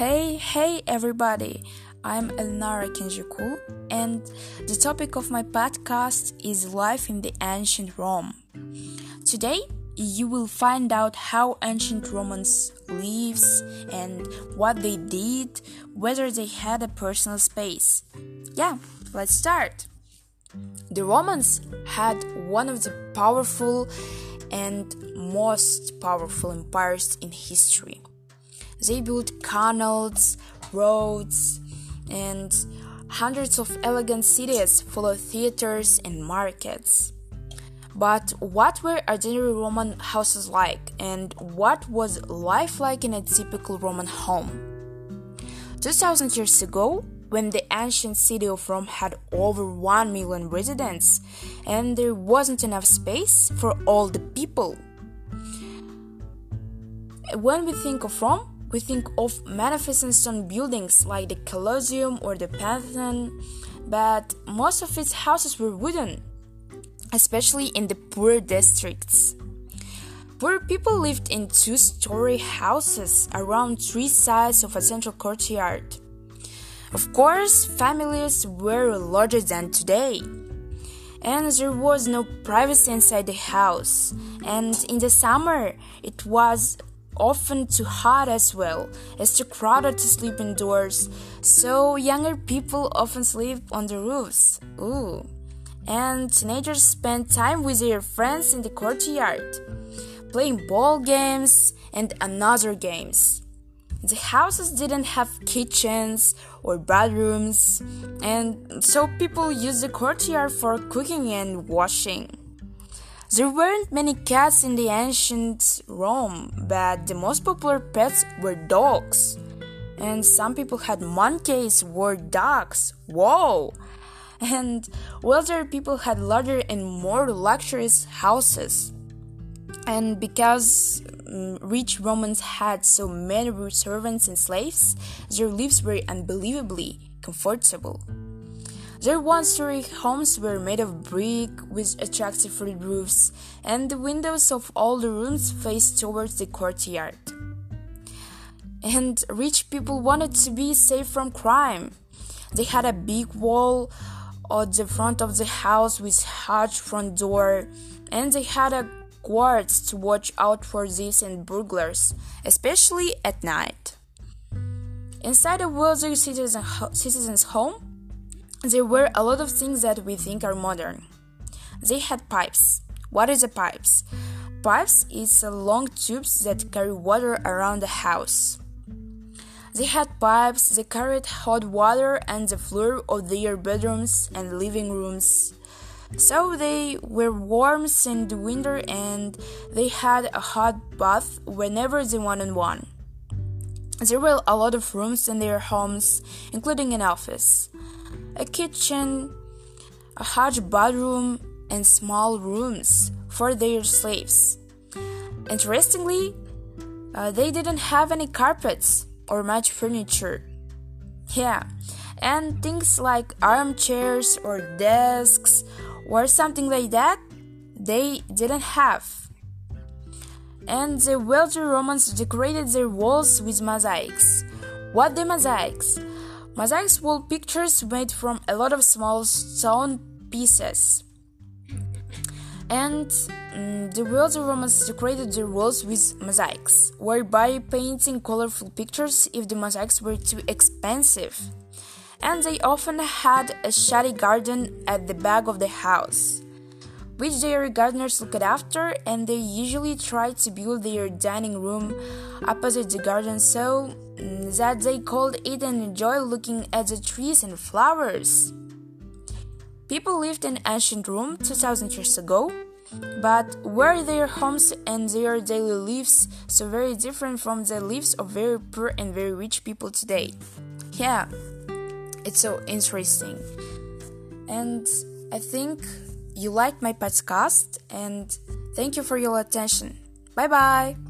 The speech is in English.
Hey, hey everybody! I'm Elnara Kenjiku, and the topic of my podcast is life in the ancient Rome. Today, you will find out how ancient Romans lives and what they did, whether they had a personal space. Yeah, let's start. The Romans had one of the powerful and most powerful empires in history. They built canals, roads, and hundreds of elegant cities full of theaters and markets. But what were ordinary Roman houses like, and what was life like in a typical Roman home? 2000 years ago, when the ancient city of Rome had over 1 million residents, and there wasn't enough space for all the people. When we think of Rome, we think of magnificent stone buildings like the Colosseum or the Pantheon, but most of its houses were wooden, especially in the poor districts. Poor people lived in two story houses around three sides of a central courtyard. Of course, families were larger than today. And there was no privacy inside the house. And in the summer, it was often too hot as well, as too crowded to sleep indoors, so younger people often sleep on the roofs. Ooh. And teenagers spend time with their friends in the courtyard, playing ball games and another games. The houses didn't have kitchens or bedrooms, and so people used the courtyard for cooking and washing. There weren't many cats in the ancient Rome, but the most popular pets were dogs. And some people had monkeys or ducks. Whoa! And wealthier people had larger and more luxurious houses. And because um, rich Romans had so many servants and slaves, their lives were unbelievably comfortable. Their one story homes were made of brick with attractive roofs, and the windows of all the rooms faced towards the courtyard. And rich people wanted to be safe from crime. They had a big wall at the front of the house with a huge front door, and they had a guards to watch out for thieves and burglars, especially at night. Inside a wealthy citizen's home, there were a lot of things that we think are modern. They had pipes. What is a pipes? Pipes is a long tubes that carry water around the house. They had pipes that carried hot water and the floor of their bedrooms and living rooms. So they were warm in the winter and they had a hot bath whenever they wanted one. There were a lot of rooms in their homes, including an office a kitchen, a huge bedroom, and small rooms for their slaves. Interestingly, uh, they didn't have any carpets or much furniture. Yeah, and things like armchairs or desks or something like that, they didn't have. And the wealthy Romans decorated their walls with mosaics. What the mosaics? Mosaics were pictures made from a lot of small stone pieces. And mm, the wealthy Romans decorated their walls with mosaics, whereby painting colorful pictures if the mosaics were too expensive. And they often had a shady garden at the back of the house, which their gardeners looked after, and they usually tried to build their dining room opposite the garden so that they called it and enjoy looking at the trees and flowers. People lived in ancient Rome 2000 years ago, but were their homes and their daily lives so very different from the lives of very poor and very rich people today? Yeah, it's so interesting. And I think you liked my podcast, and thank you for your attention. Bye bye.